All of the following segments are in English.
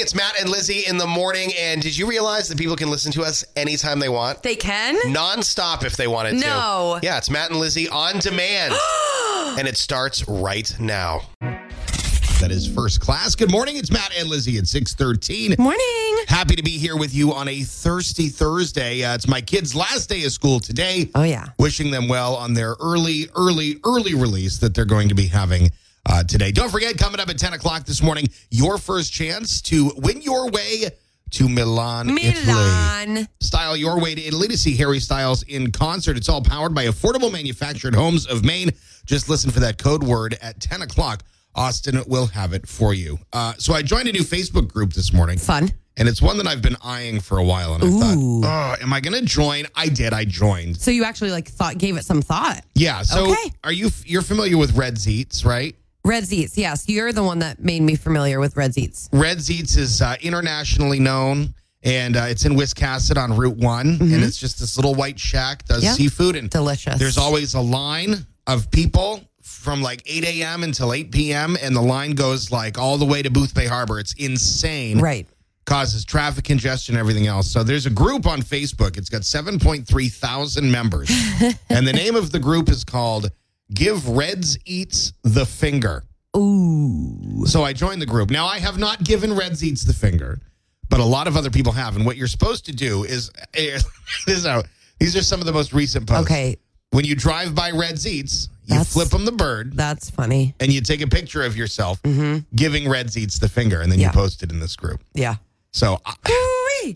It's Matt and Lizzie in the morning. And did you realize that people can listen to us anytime they want? They can? Non-stop if they wanted to. No. Yeah, it's Matt and Lizzie on demand. and it starts right now. That is first class. Good morning. It's Matt and Lizzie at 613. Morning. Happy to be here with you on a thirsty Thursday. Uh, it's my kids' last day of school today. Oh, yeah. Wishing them well on their early, early, early release that they're going to be having uh, today. Don't forget, coming up at 10 o'clock this morning, your first chance to win your way to Milan, Italy. Style your way to Italy to see Harry Styles in concert. It's all powered by affordable manufactured homes of Maine. Just listen for that code word at 10 o'clock. Austin will have it for you. Uh, so I joined a new Facebook group this morning. Fun. And it's one that I've been eyeing for a while. And I Ooh. thought, oh, am I going to join? I did. I joined. So you actually like thought gave it some thought. Yeah. So Okay. are you, you're familiar with Red's Eats, right? Red's Eats, yes. You're the one that made me familiar with Red's Eats. Red's Eats is uh, internationally known. And uh, it's in Wiscasset on Route One, and it's just this little white shack does Mm-hmm. Yeah. seafood, and Delicious. There's always a line of people from like 8 a.m. until 8 p.m. and the line goes like all the way to Boothbay Harbor. It's insane. Right. Causes traffic congestion, everything else. So there's a group on Facebook. It's got 7.3 thousand members, and the name of the group is called "Give Reds Eats the Finger." Ooh. So I joined the group. Now I have not given Reds Eats the finger, but a lot of other people have. And what you're supposed to do is, this is how, these are some of the most recent posts. Okay. When you drive by Reds Eats, you That's- flip them the bird That's funny. and you take a picture of yourself giving Reds Eats the finger, and then Mm-hmm. Yeah. you post it in this group. Yeah. So I.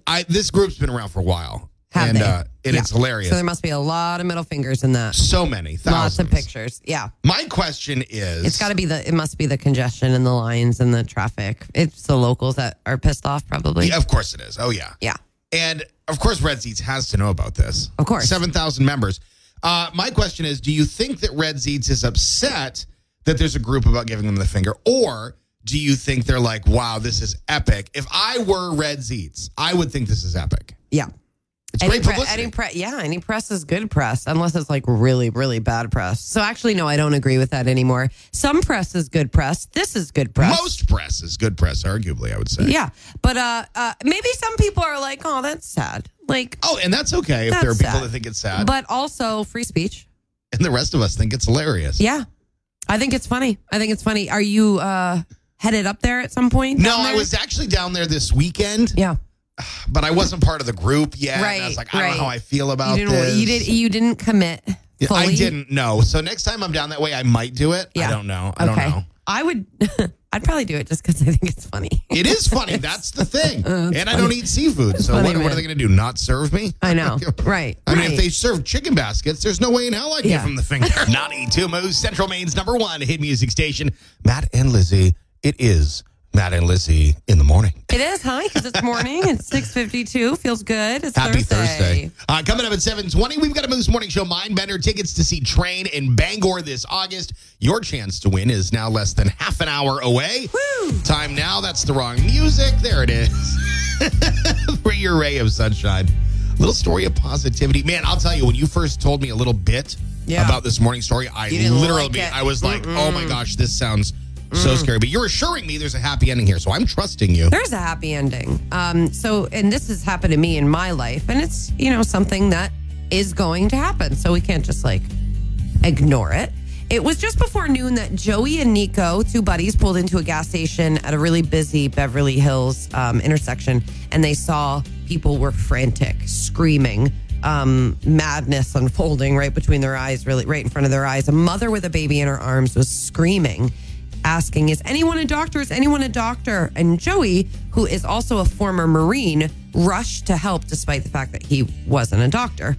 I this group's been around for a while, Have and they? uh, and Yeah. it's hilarious. So there must be a lot of middle fingers in that. so many thousands. Lots of pictures. Yeah. My question is, It's got to be the, it must be the congestion and the lines and the traffic. It's the locals that are pissed off, probably. Yeah, of course it is. Oh yeah. Yeah. And of course, Red's Eats has to know about this. Of course. 7,000 members. Uh, my question is Do you think that Red's Eats is upset that there's a group about giving them the finger? Or do you think they're like, wow, this is epic? If I were Red's Eats, I would think this is epic. Yeah. It's Any, great pre- any pre- yeah, any press is good press, unless it's like really, really bad press. So actually, no, I don't agree with that anymore. Some press is good press. This is good press. Most press is good press, arguably, I would say. yeah, but uh, uh, maybe some people are like, "Oh, that's sad." Like, Oh, and that's okay if there are people sad. that think it's sad. but also free speech. and the rest of us think it's hilarious. Yeah, I think it's funny. I think it's funny. Are you uh, headed up there at some point? No, I was actually down there this weekend, Yeah, but I wasn't part of the group yet. and I was like, I don't know how I feel about you this. You did. You didn't commit fully. I didn't know. So next time I'm down that way, I might do it. I don't know. I okay. don't know. I would. I'd probably do it just because I think it's funny. It is funny. That's the thing. Uh, and I don't eat seafood. So funny, what, what are they going to do? Not serve me? I know. Right. I mean, right. if they serve chicken baskets, there's no way in hell I give Yeah. them the finger. 92 Moose, Central Maine's number one hit music station. Matt and Lizzie. It is Matt and Lizzie in the morning. It is, huh? Because it's morning. It's six fifty two. Feels good. It's Happy Thursday. Thursday. Uh, coming up at 720, we've got a Moose Morning Show Mind Bender tickets to see Train in Bangor this August. Your chance to win is now less than half an hour away. Woo! Time now, that's the wrong music. There it is. For your ray of sunshine. Little story of positivity. Man, I'll tell you, when you first told me a little bit Yeah. about this morning story, I literally, like. I was like, oh my gosh, this sounds so scary. But you're assuring me there's a happy ending here, so I'm trusting you. There's a happy ending. Um, so, and this has happened to me in my life, and it's you know something that is going to happen. So we can't just like ignore it. It was just before noon that Joey and Nico, two buddies, pulled into a gas station at a really busy Beverly Hills um, intersection, and they saw people were frantic, screaming, um, madness unfolding right between their eyes, really right in front of their eyes. A mother with a baby in her arms was screaming asking, Is anyone a doctor? Is anyone a doctor? And Joey, who is also a former Marine, rushed to help despite the fact that he wasn't a doctor.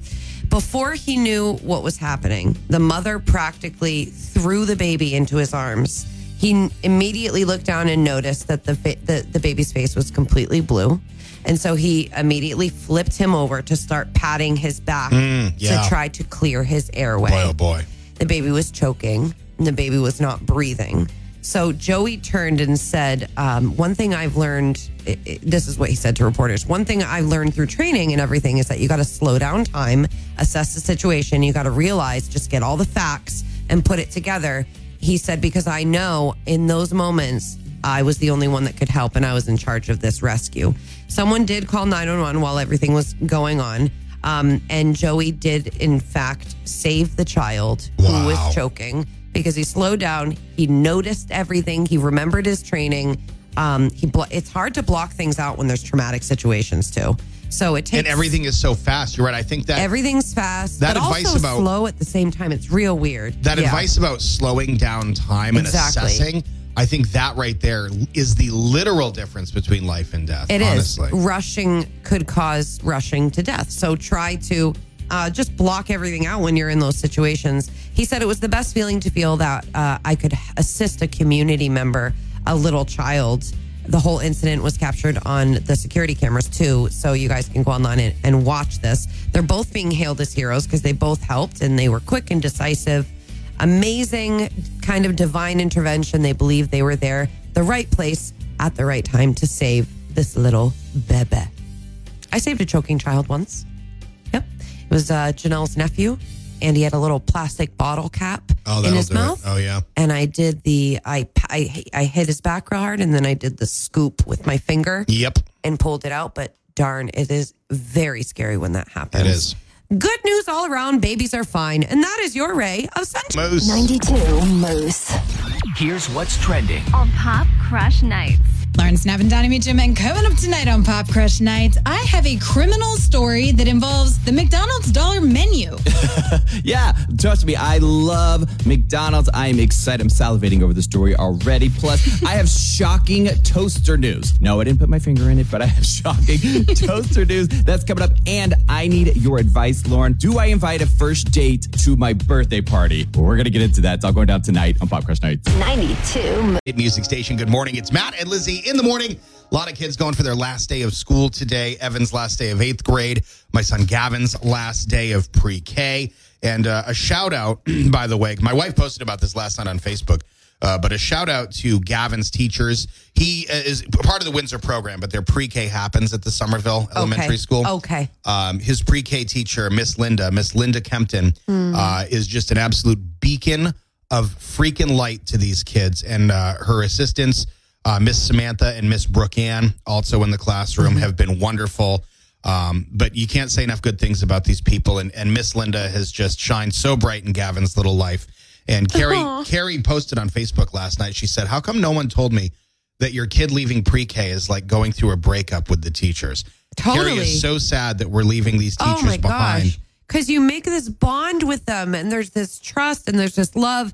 Before he knew what was happening, the mother practically threw the baby into his arms. He immediately looked down and noticed that the, fa- the the baby's face was completely blue. And so he immediately flipped him over to start patting his back mm, yeah. to try to clear his airway. Boy, oh boy. The baby was choking and the baby was not breathing. So Joey turned and said, um, One thing I've learned, i i this is what he said to reporters. One thing I've learned through training and everything is that you got to slow down time, assess the situation. You got to realize, just get all the facts and put it together. He said, Because I know in those moments, I was the only one that could help, and I was in charge of this rescue. Someone did call 911 while everything was going on. Um, and Joey did, in fact, save the child who was choking because he slowed down. He noticed everything. He remembered his training. Um, he blo- it's hard to block things out when there's traumatic situations too. So it takes And everything is so fast. You're right. I think that everything's fast, That but advice also about- slow at the same time. It's real weird. that Yeah. advice about slowing down time and Exactly. assessing, I think that right there is the literal difference between life and death. It is honestly. Rushing could cause rushing to death. So try to uh, just block everything out when you're in those situations. He said it was the best feeling to feel that uh, I could assist a community member, a little child. The whole incident was captured on the security cameras too. So you guys can go online and, and watch this. They're both being hailed as heroes because they both helped and they were quick and decisive. Amazing kind of divine intervention. They believe they were there, the right place at the right time to save this little bebe. I saved a choking child once. Yep. It was uh, Janelle's nephew, and he had a little plastic bottle cap Oh, in his do it. mouth. Oh, yeah. And I did the, I, I, I hit his back real hard, and then I did the scoop with my finger Yep. and pulled it out. But darn, it is very scary when that happens. It is. Good news all around. Babies are fine. And that is your ray of sunshine. Moose. 92 Moose. Here's what's trending. on Pop Crush Nights. Lauren Snap and Donnie Mitchum, and coming up tonight on Pop Crush Night, I have a criminal story that involves the McDonald's dollar menu. Yeah, trust me, I love McDonald's. I am excited. I'm salivating over the story already. Plus, I have shocking toaster news. No, I didn't put my finger in it, but I have shocking toaster news that's coming up. And I need your advice, Lauren. Do I invite a first date to my birthday party? Well, we're going to get into that. It's all going down tonight on Pop Crush Night. 92 Hit Music Station. Good morning. It's Matt and Lizzie in the morning. A lot of kids going for their last day of school today. Evan's last day of eighth grade. My son Gavin's last day of pre K. And uh, a shout out, by the way, my wife posted about this last night on Facebook. Uh, but a shout out to Gavin's teachers. He uh, is part of the Windsor program, but their pre K happens at the Somerville Elementary School. Okay. Um, his pre K teacher, Miss Linda, Miss Linda Kempton, uh, is just an absolute beacon of freaking light to these kids. And uh, her assistants, uh, Miss Samantha and Miss Brooke Ann, also in the classroom, have been wonderful. Um, but you can't say enough good things about these people. And, and Miss Linda has just shined so bright in Gavin's little life. And Carrie, Carrie posted on Facebook last night. She said, "How come no one told me that your kid leaving pre-K is like going through a breakup with the teachers?" Carrie is so sad that we're leaving these teachers oh my behind. gosh. Because you make this bond with them and there's this trust and there's this love.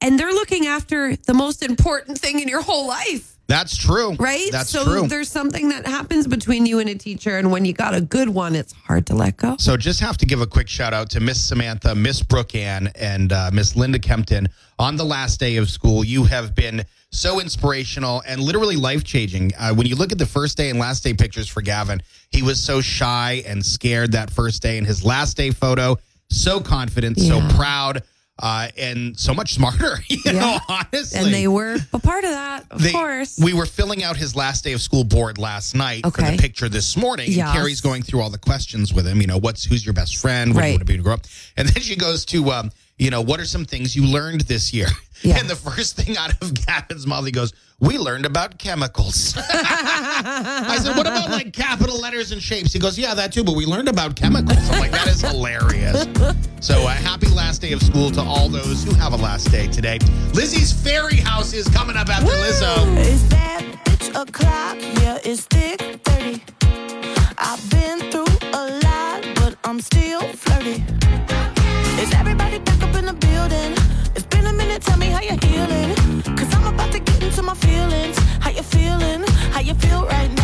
And they're looking after the most important thing in your whole life. That's true. Right? That's so true. there's something that happens between you and a teacher. And when you got a good one, it's hard to let go. So just have to give a quick shout out to Miss Samantha, Miss Brooke Ann, and uh, Miss Linda Kempton on the last day of school. You have been so inspirational and literally life changing. Uh, when you look at the first day and last day pictures for Gavin, he was so shy and scared that first day. And his last day photo, so confident, so proud, uh, and so much smarter. You know, honestly. And they were a part of that, of They- course. We were filling out his last day of school board last night for Okay. the picture this morning. Yes. And Carrie's going through all the questions with him. You know, what's who's your best friend? What do Right. you want to be to grow up? And then she goes to, um, you know, what are some things you learned this year? Yeah. And the first thing out of Gavin's mouth, he goes, "We learned about chemicals." I said, "What about like capital letters and shapes?" He goes, "Yeah, that too, but we learned about chemicals." I'm like, "That is hilarious." So, a happy last day of school to all those who have a last day today. Lizzie's Fairy House is coming up after Lizzo. Is that bitch o'clock? Yeah, it's thick 30. I've been through a lot, but I'm still flirty. How you're healing. Cause I'm about to get into my feelings. How you feeling? How you feel right now?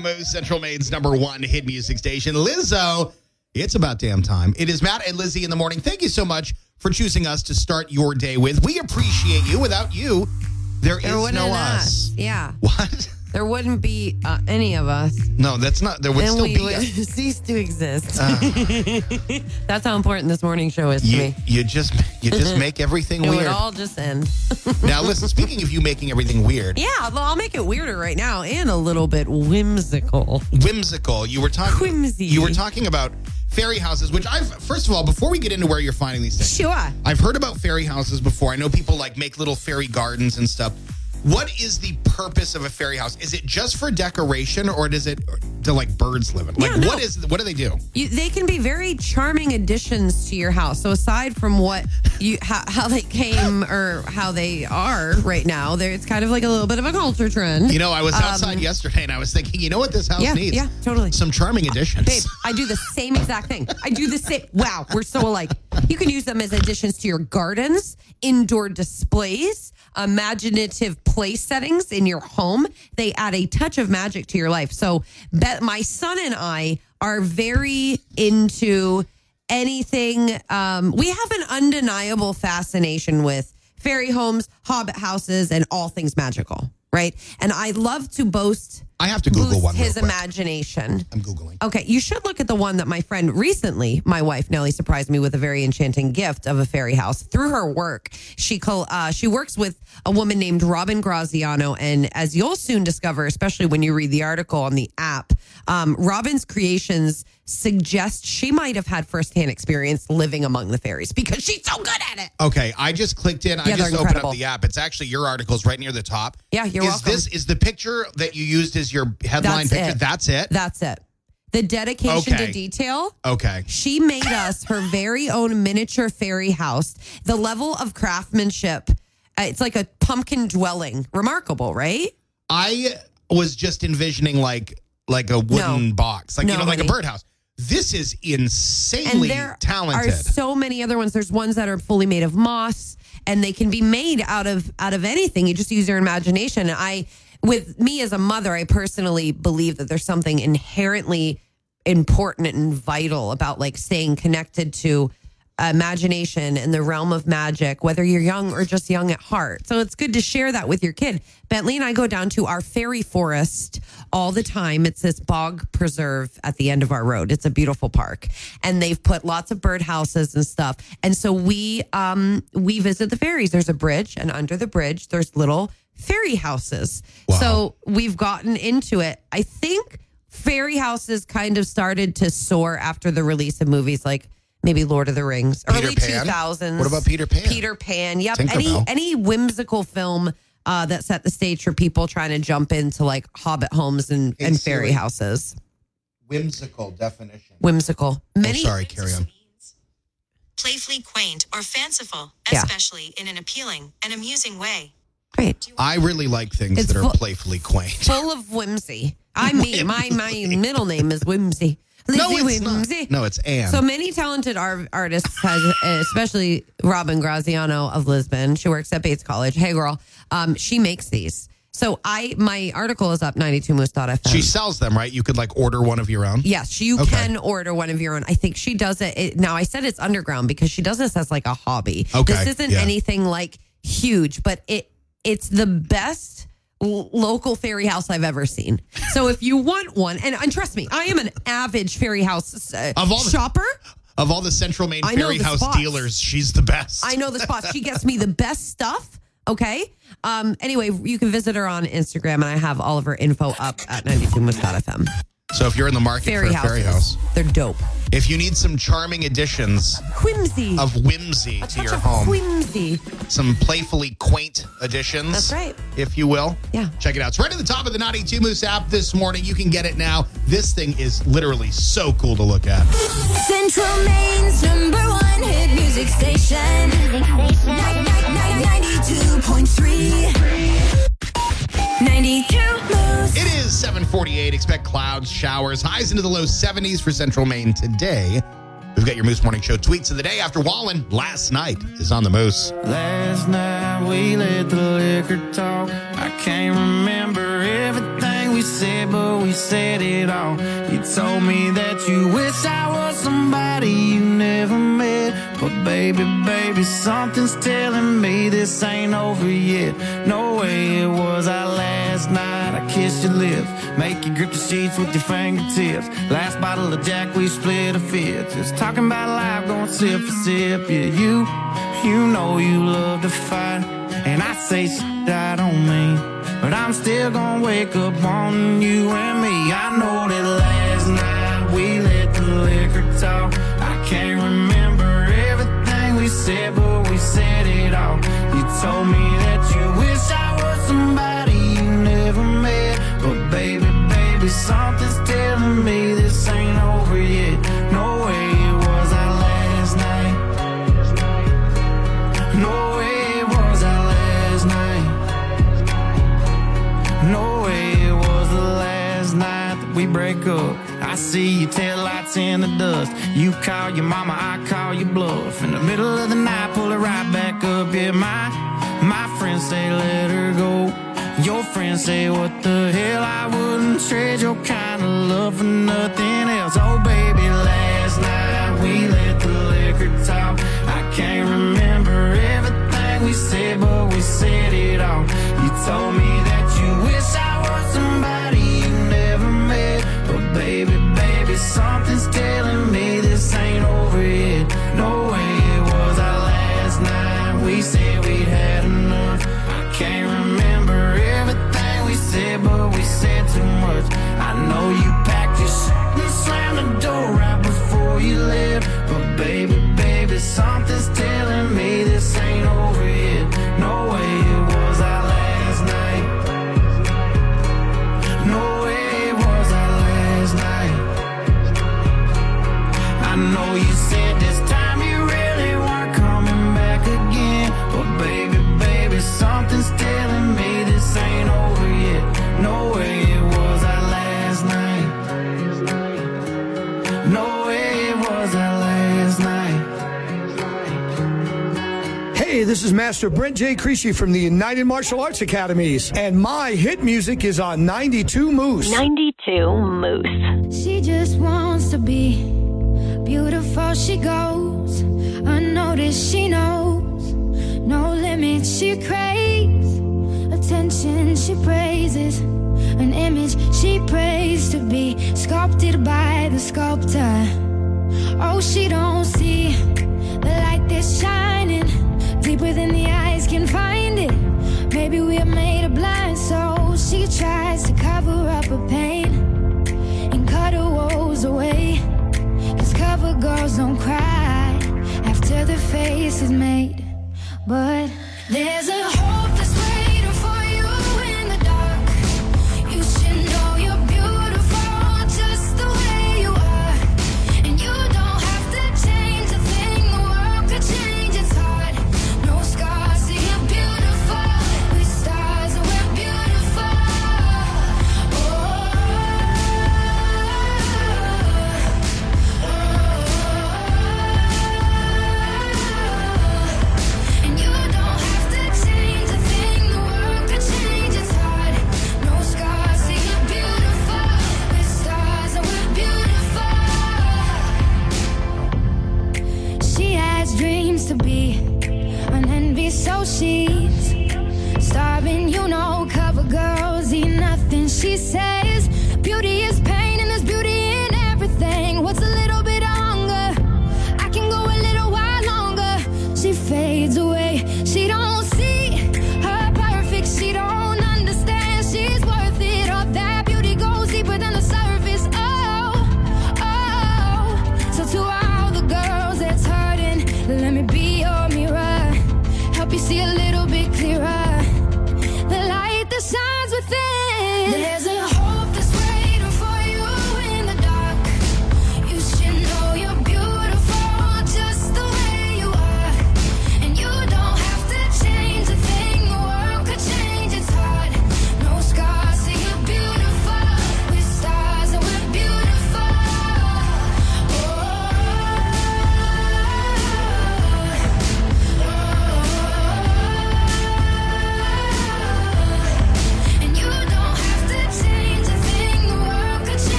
Moves. Central Maine's number one hit music station. Lizzo. It's about damn time. It is Matt and Lizzie in the morning. Thank you so much for choosing us to start your day with. We appreciate you. Without you, there is There wouldn't no us. us. Yeah. What? There wouldn't be uh, any of us. No, that's not. There would and still we be. would us. cease to exist. That's how important this morning show is to me. you just you just make everything It weird. would all just end. now listen, speaking of you making everything weird, Yeah, well, I'll make it weirder right now and a little bit whimsical. whimsical. You were talking. Whimsy. You were talking about fairy houses, which I've first of all, before we get into where you're finding these things, Sure. I've heard about fairy houses before. I know people like make little fairy gardens and stuff. What is the purpose of a fairy house? Is it just for decoration, or does it do like birds live in? Like, Yeah, no. what is what do they do? You, they can be very charming additions to your house. So aside from what you how, how they came or how they are right now, there it's kind of like a little bit of a culture trend. You know, I was outside yesterday and I was thinking, you know what this house Um, Yeah, needs? yeah, totally. Some charming additions. Babe, I do the same exact thing. I do the same. Wow, we're so alike. You can use them as additions to your gardens, indoor displays, imaginative place settings in your home. They add a touch of magic to your life. So, my son and I are very into anything. Um, we have an undeniable fascination with fairy homes, hobbit houses, and all things magical. Right, and I love to boast. I have to Google one His imagination. I'm googling. Okay, you should look at the one that my friend recently, my wife Nellie, surprised me with a very enchanting gift of a fairy house through her work. She col- uh, she works with a woman named Robin Graziano, and as you'll soon discover, especially when you read the article on the app, um, Robin's creations suggest she might have had firsthand experience living among the fairies because she's so good at it. Okay, I just clicked in. I Yeah, just opened incredible. up the app. It's actually your article's right near the top. Yeah, you're is welcome. This is the picture that you used as your headline That's picture. it. That's it. That's it. The dedication Okay. to detail. okay. She made us her very own miniature fairy house. The level of craftsmanship, uh, it's like a pumpkin dwelling. Remarkable, right? I was just envisioning like like a wooden No. box, like No, you know, like a birdhouse. This is And insanely there talented. are so many other ones. There's ones that are fully made of moss, and they can be made out of out of anything. You just use your imagination. I, with me as a mother, I personally believe that there's something inherently important and vital about like staying connected to imagination and the realm of magic, whether you're young or just young at heart. So it's good to share that with your kid. Bentley and I go down to our fairy forest all the time. It's this bog preserve at the end of our road. It's a beautiful park. And they've put lots of birdhouses and stuff. And so we um we visit the fairies. There's a bridge and under the bridge there's little fairy houses. So we've gotten into it. I think fairy houses kind of started to soar after the release of movies like maybe Lord of the Rings, Peter early 2000s. What about Peter Pan? Peter Pan. Yep. Tinkerbell. Any any whimsical film uh, that set the stage for people trying to jump into like hobbit homes and, Hey, and fairy Siri. houses. Whimsical definition. Whimsical. Many oh, sorry, carry on. playfully quaint or fanciful, Yeah. especially in an appealing and amusing way. Great. I really like things It's that are full- playfully quaint. Full of whimsy. I mean, my my middle name is Whimsy. No, Lizzie it's not. No, it's Anne. So many talented ar- artists, has, especially Robin Graziano of Lisbon. She works at Bates College. Hey, girl. Um, she makes these. So I, my article is up 92moose.fm. she sells them, right? You could like order one of your own. Yes, you Okay. can order one of your own. I think she does it, it. Now, I said it's underground because she does this as like a hobby. Okay, This isn't yeah. anything like huge, but it it's the best local fairy house I've ever seen. So if you want one, and, and trust me, I am an avid fairy house uh, Of all the- shopper. Of all the Central Maine Fairy House spots. dealers, she's the best. I know the spots. She gets me the best stuff. Okay. Um. Anyway, you can visit her on Instagram, and I have all of her info up at 92moose.fm. So if you're in the market Fairy for a houses. house, They're dope. if you need some charming additions Whimsy. of whimsy to Touch your of home, Whimsy. some playfully quaint additions. That's right. If you will. Yeah. Check it out. It's right at the top of the 92 Moose app this morning. You can get it now. This thing is literally so cool to look at. Central Maine's number one hit music station. 92.3. 92 Moose. It is 748. Expect clouds, showers, highs into the low 70s for Central Maine today. We've got your Moose Morning Show tweets of the day after Wallen last night is on the Moose. Last night we let the liquor talk. I can't remember everything we said, but we said it all. You told me that you wish I was somebody you never met. But baby, baby, something's telling me this ain't over yet. No way it was our last night. I kissed your lips, make you grip the sheets with your fingertips. Last bottle of Jack, we split a fifth. Just talking about life, going sip for sip. Yeah, you, you know you love to fight. And I say shit I don't mean. But I'm still gonna wake up on you and me. I know that last night we let the liquor talk. Said, but we said it all. You told me that you wish I was somebody you never met. But baby, baby, something's telling me this ain't over yet. I see your taillights in the dust. You call your mama, I call your bluff. In the middle of the night, pull it right back up. Yeah, my my friends say let her go. Your friends say what the hell? I wouldn't trade your kind of love for nothing else. Oh baby, last night we let the liquor talk. I can't remember everything we said, but we said it all. You told me that you wish I baby, baby, something's telling me this ain't over yet. No way it was our last night. We said this is Master Brent J. Creasy from the United Martial Arts Academies, and my hit music is on 92 Moose. 92 Moose. She just wants to be beautiful. She goes unnoticed. She knows no limits. She craves attention. She praises an image. She prays to be sculpted by the sculptor. Oh, she don't see the light that's shining deeper than the eyes can find it. Maybe we are made of blind souls. She tries to cover up her pain and cut her woes away. Cause cover girls don't cry after the face is made. But there's a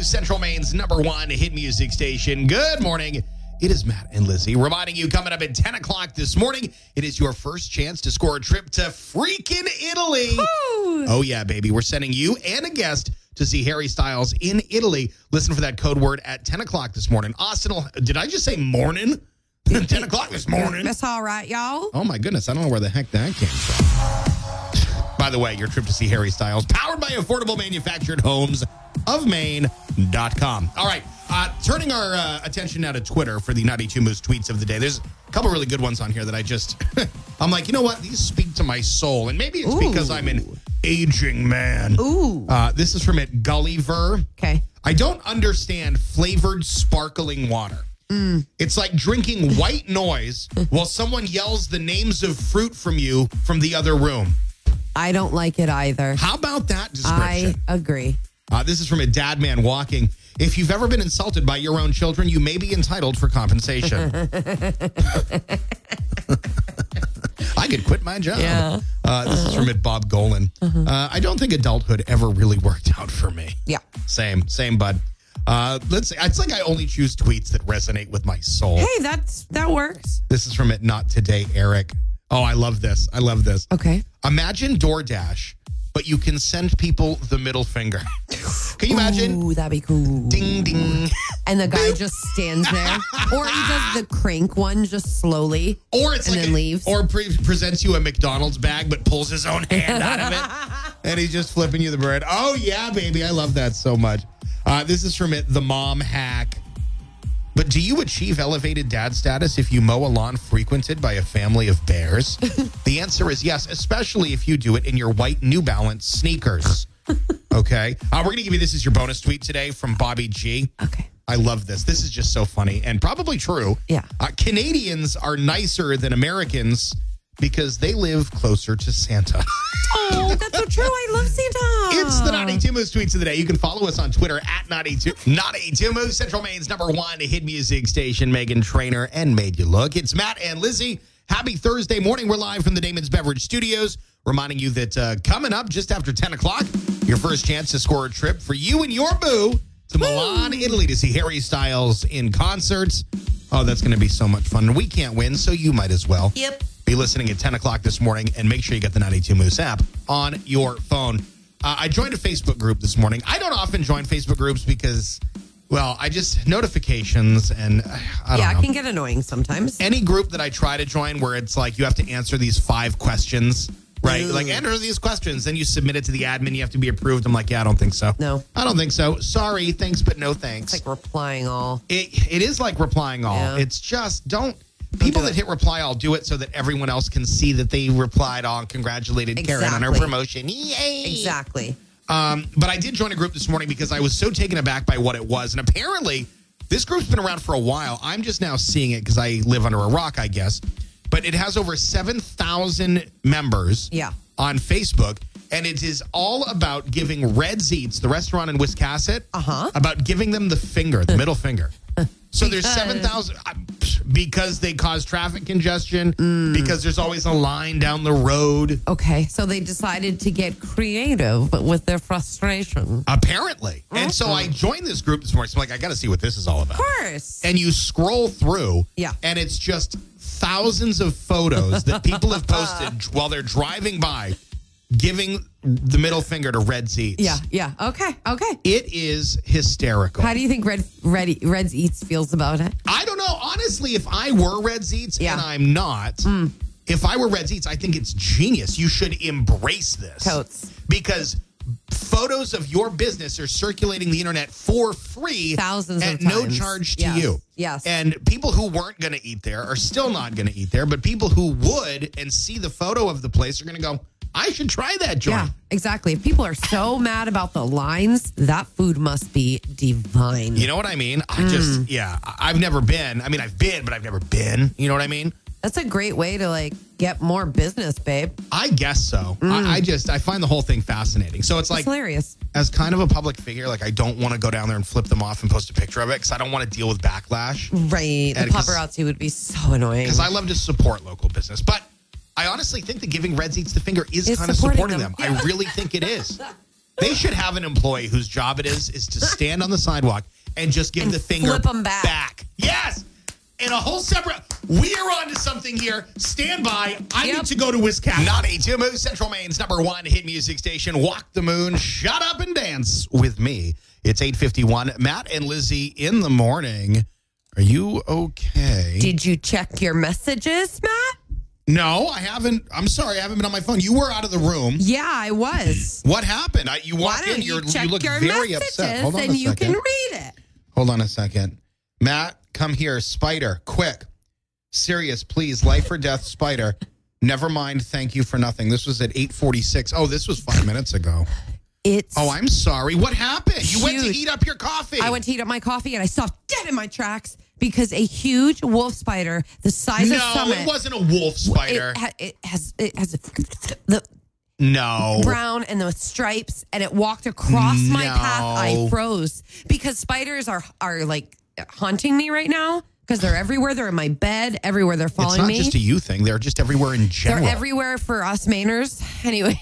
92 Central Maine's number one hit music station. Good morning. It is Matt and Lizzie reminding you coming up at 10 o'clock this morning. It is your first chance to score a trip to freaking Italy. Oh, yeah, baby. We're sending you and a guest to see Harry Styles in Italy. Listen for that code word at 10 o'clock this morning. Austin, did I just say morning? 10 o'clock this morning. That's all right, y'all. Oh my goodness, I don't know where the heck that came from. By the way, your trip to see Harry Styles, powered by affordable manufactured homes of Maine.com. All right, uh, turning our uh, attention now to Twitter for the 92 Moose tweets of the day. There's a couple really good ones on here that I just, I'm like, you know what? These speak to my soul. And maybe it's because I'm an aging man. Ooh. Uh, this is from it Gulliver. Okay. I don't understand flavored sparkling water. It's like drinking white noise while someone yells the names of fruit from you from the other room. I don't like it either. How about that description? I agree. Uh, this is from a dad man walking. If you've ever been insulted by your own children, you may be entitled for compensation. I could quit my job. Yeah. Uh, this is from it, Bob Golan. Uh, I don't think adulthood ever really worked out for me. Yeah. Same, same, bud. Uh, let's see. It's like I only choose tweets that resonate with my soul. Hey, that's that works. This is from it, not today, Eric. Oh, I love this. I love this. Okay. Imagine DoorDash, but you can send people the middle finger. can you imagine? Ooh, that'd be cool. Ding ding. And the guy just stands there, or he does the crank one just slowly, Or it's and like then a- leaves. Or pre- presents you a McDonald's bag, but pulls his own hand out of it, and he's just flipping you the bread. Oh yeah, baby, I love that so much. Uh, this is from it, the mom hack. But do you achieve elevated dad status if you mow a lawn frequented by a family of bears? the answer is yes, especially if you do it in your white New Balance sneakers. Okay. Uh, we're going to give you this as your bonus tweet today from Bobby G. Okay. I love this. This is just so funny and probably true. Yeah. Uh, Canadians are nicer than Americans because they live closer to Santa. Oh, that's so true. I love Santa. It's the 92 Moose tweets of the day. You can follow us on Twitter at Naughty Two. 92 Moose, Central Maine's number one hit music station. Meghan Trainor and Made You Look. It's Matt and Lizzie. Happy Thursday morning. We're live from the Damon's Beverage Studios, reminding you that uh, coming up just after 10 o'clock, your first chance to score a trip for you and your boo to Milan, Italy to see Harry Styles in concerts. Oh, that's going to be so much fun. We can't win, so you might as well. Yep. Be listening at 10 o'clock this morning and make sure you get the 92 Moose app on your phone. Uh, I joined a Facebook group this morning. I don't often join Facebook groups because, well, I just notifications and uh, I don't yeah, know. it can get annoying sometimes. Any group that I try to join where it's like you have to answer these five questions, right? Like answer these questions, then you submit it to the admin. You have to be approved. I'm like, yeah, I don't think so. No. I don't think so. Sorry, thanks, but no thanks. It's like replying all. It it is like replying all. Yeah. It's just don't. People that hit reply all do it so that everyone else can see that they replied all and congratulated Karen on her promotion. Yay! Exactly. Um, but I did join a group this morning because I was so taken aback by what it was. And apparently, this group's been around for a while. I'm just now seeing it because I live under a rock, I guess. But it has over 7,000 members Yeah. on Facebook. And it is all about giving Red's Eats, the restaurant in Wiscasset, Uh-huh. about giving them the finger, the middle finger. So there's 7,000 uh, because they cause traffic congestion, Mm. because there's always a line down the road. Okay, so they decided to get creative with their frustration. Apparently. And so I joined this group this morning. So I'm like, I got to see what this is all about. Of course. And you scroll through, Yeah. and it's just thousands of photos that people have posted while they're driving by, giving the middle finger to Red's Eats. Yeah, yeah. Okay, okay. It is hysterical. How do you think Red Red Reds Eats feels about it? I don't know. Honestly, if I were Red's Eats, Yeah. Mm. and I'm not, if I were Red's Eats, I think it's genius. You should embrace this. Totes. Because photos of your business are circulating the internet for free Thousands at no charge to Yes. you. Yes. And people who weren't going to eat there are still not going to eat there, but people who would and see the photo of the place are going to go, I should try that joint. Yeah, exactly. If people are so mad about the lines, that food must be divine. You know what I mean? I Mm. just, yeah, I've never been. I mean, I've been, but I've never been. You know what I mean? That's a great way to like get more business, babe. I guess so. I, I just, I find the whole thing fascinating. So it's like, hilarious. as kind of a public figure, like I don't want to go down there and flip them off and post a picture of it because I don't want to deal with backlash. Right. The paparazzi would be so annoying. Because I love to support local business, but I honestly think that giving Reds Eats the finger is kind of supporting supporting them. them. I really think it is. They should have an employee whose job it is is to stand on the sidewalk and just give And the finger flip 'em back. Yes. And a whole separate. We are on to something here. Stand by. I Yep. need to go to Wisconsin. 92 Moose, Central Maine's number one hit music station. Walk the moon. Shut up and dance with me. It's 851. Matt and Lizzie in the morning. Are you okay? Did you check your messages, Matt? No, I haven't. I'm sorry, I haven't been on my phone. You were out of the room. Yeah, I was. What happened? I, you Why walked don't in. you You're, check you look your very messages upset. Hold on and a you second. can read it? Hold on a second. Matt, come here. Spider, quick. Serious, please. Life or death, Spider. Never mind. Thank you for nothing. This was at 846. Oh, this was five minutes ago. It's Oh, I'm sorry. What happened? You went to Huge. heat up your coffee. I went to heat up my coffee and I stopped dead in my tracks because a huge wolf spider the size of No, Summit. it wasn't a wolf spider. It, ha- it has it has the no. brown and the stripes, and it walked across my path. I froze because spiders are are like haunting me right now because they're everywhere. They're in my bed, everywhere. They're following It's not me. just a you thing. They're just everywhere in general. They're everywhere for us Mainers. Anyway,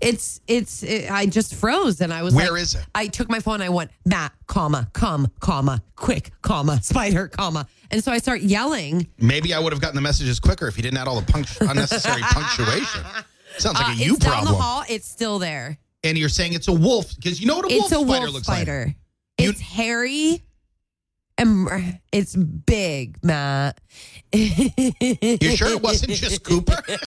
it's it's it, I just froze and I was Where like, is it? I took my phone. I went Matt, comma, come, comma, quick, comma, spider, comma, and so I start yelling. Maybe I would have gotten the messages quicker if you didn't add all the punct- unnecessary punctuation. Sounds like Uh, a you it's down the hall. It's still there. And you're saying it's a wolf because you know what a wolf it's a spider wolf looks spider. like. You- It's hairy. And it's big, Matt. You sure it wasn't just Cooper?